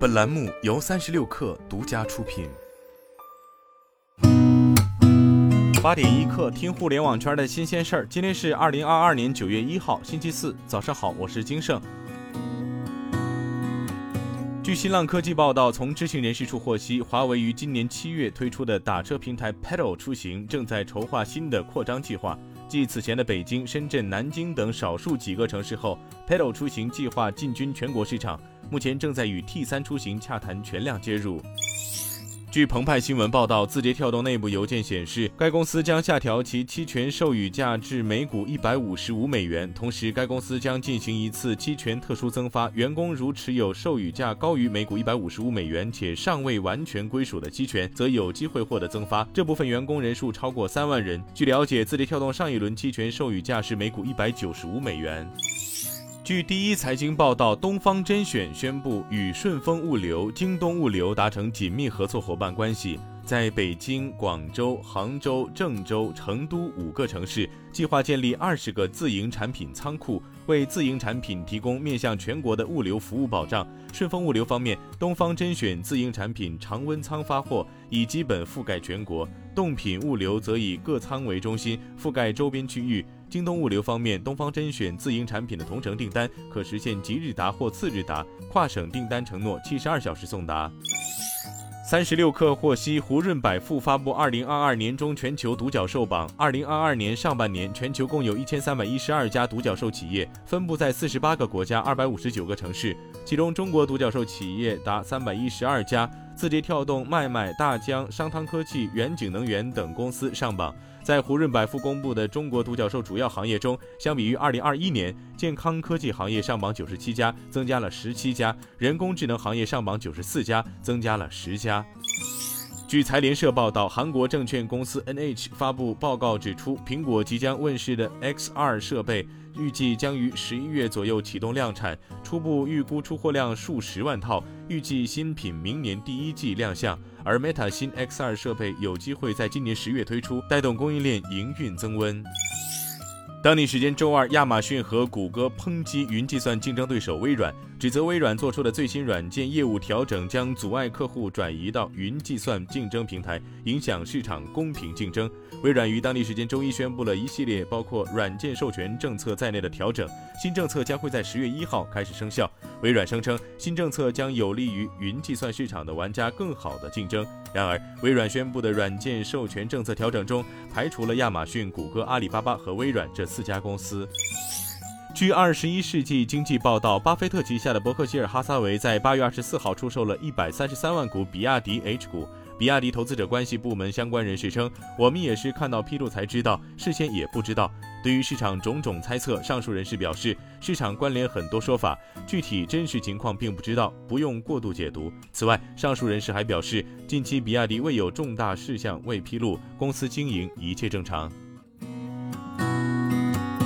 本栏目由三十六氪独家出品。八点一刻，听互联网圈的新鲜事儿。今天是二零二二年九月一号，星期四，早上好，我是金盛。据新浪科技报道，从知情人士处获悉，华为于今年七月推出的打车平台 Pedal 出行正在筹划新的扩张计划。继此前的北京、深圳、南京等少数几个城市后，Pedal 出行计划进军全国市场，目前正在与 T 三出行洽谈全量接入。据澎湃新闻报道，字节跳动内部邮件显示，该公司将下调其期权授予价至每股一百五十五美元。同时，该公司将进行一次期权特殊增发，员工如持有授予价高于每股一百五十五美元且尚未完全归属的期权，则有机会获得增发。这部分员工人数超过三万人。据了解，字节跳动上一轮期权授予价是每股一百九十五美元。据第一财经报道，东方甄选宣布与顺丰物流、京东物流达成紧密合作伙伴关系，在北京、广州、杭州、郑州、成都五个城市计划建立二十个自营产品仓库，为自营产品提供面向全国的物流服务保障。顺丰物流方面，东方甄选自营产品常温仓发货已基本覆盖全国，冻品物流则以各仓为中心，覆盖周边区域。京东物流方面，东方甄选自营产品的同城订单可实现即日达或次日达，跨省订单承诺七十二小时送达。三十六氪获悉，胡润百富发布二零二二年中全球独角兽榜。二零二二年上半年，全球共有一千三百一十二家独角兽企业，分布在四十八个国家、二百五十九个城市，其中中国独角兽企业达三百一十二家。字节跳动、脉脉、大疆、商汤科技、远景能源等公司上榜。在胡润百富公布的中国独角兽主要行业中，相比于二零二一年，健康科技行业上榜九十七家，增加了十七家；人工智能行业上榜九十四家，增加了十家。据财联社报道，韩国证券公司 NH 发布报告指出，苹果即将问世的 X2 设备预计将于十一月左右启动量产，初步预估出货量数十万套，预计新品明年第一季亮相。而 Meta 新 X2 设备有机会在今年十月推出，带动供应链营运增温。当地时间周二，亚马逊和谷歌抨击云计算竞争对手微软，指责微软做出的最新软件业务调整将阻碍客户转移到云计算竞争平台，影响市场公平竞争。微软于当地时间周一宣布了一系列包括软件授权政策在内的调整，新政策将会在十月一号开始生效。微软声称，新政策将有利于云计算市场的玩家更好的竞争。然而，微软宣布的软件授权政策调整中，排除了亚马逊、谷歌、阿里巴巴和微软这四家公司。据《二十一世纪经济报道》，巴菲特旗下的伯克希尔哈撒韦在八月二十四号出售了一百三十三万股比亚迪 H 股。比亚迪投资者关系部门相关人士称：“我们也是看到披露才知道，事先也不知道。”对于市场种种猜测，上述人士表示，市场关联很多说法，具体真实情况并不知道，不用过度解读。此外，上述人士还表示，近期比亚迪未有重大事项未披露，公司经营一切正常。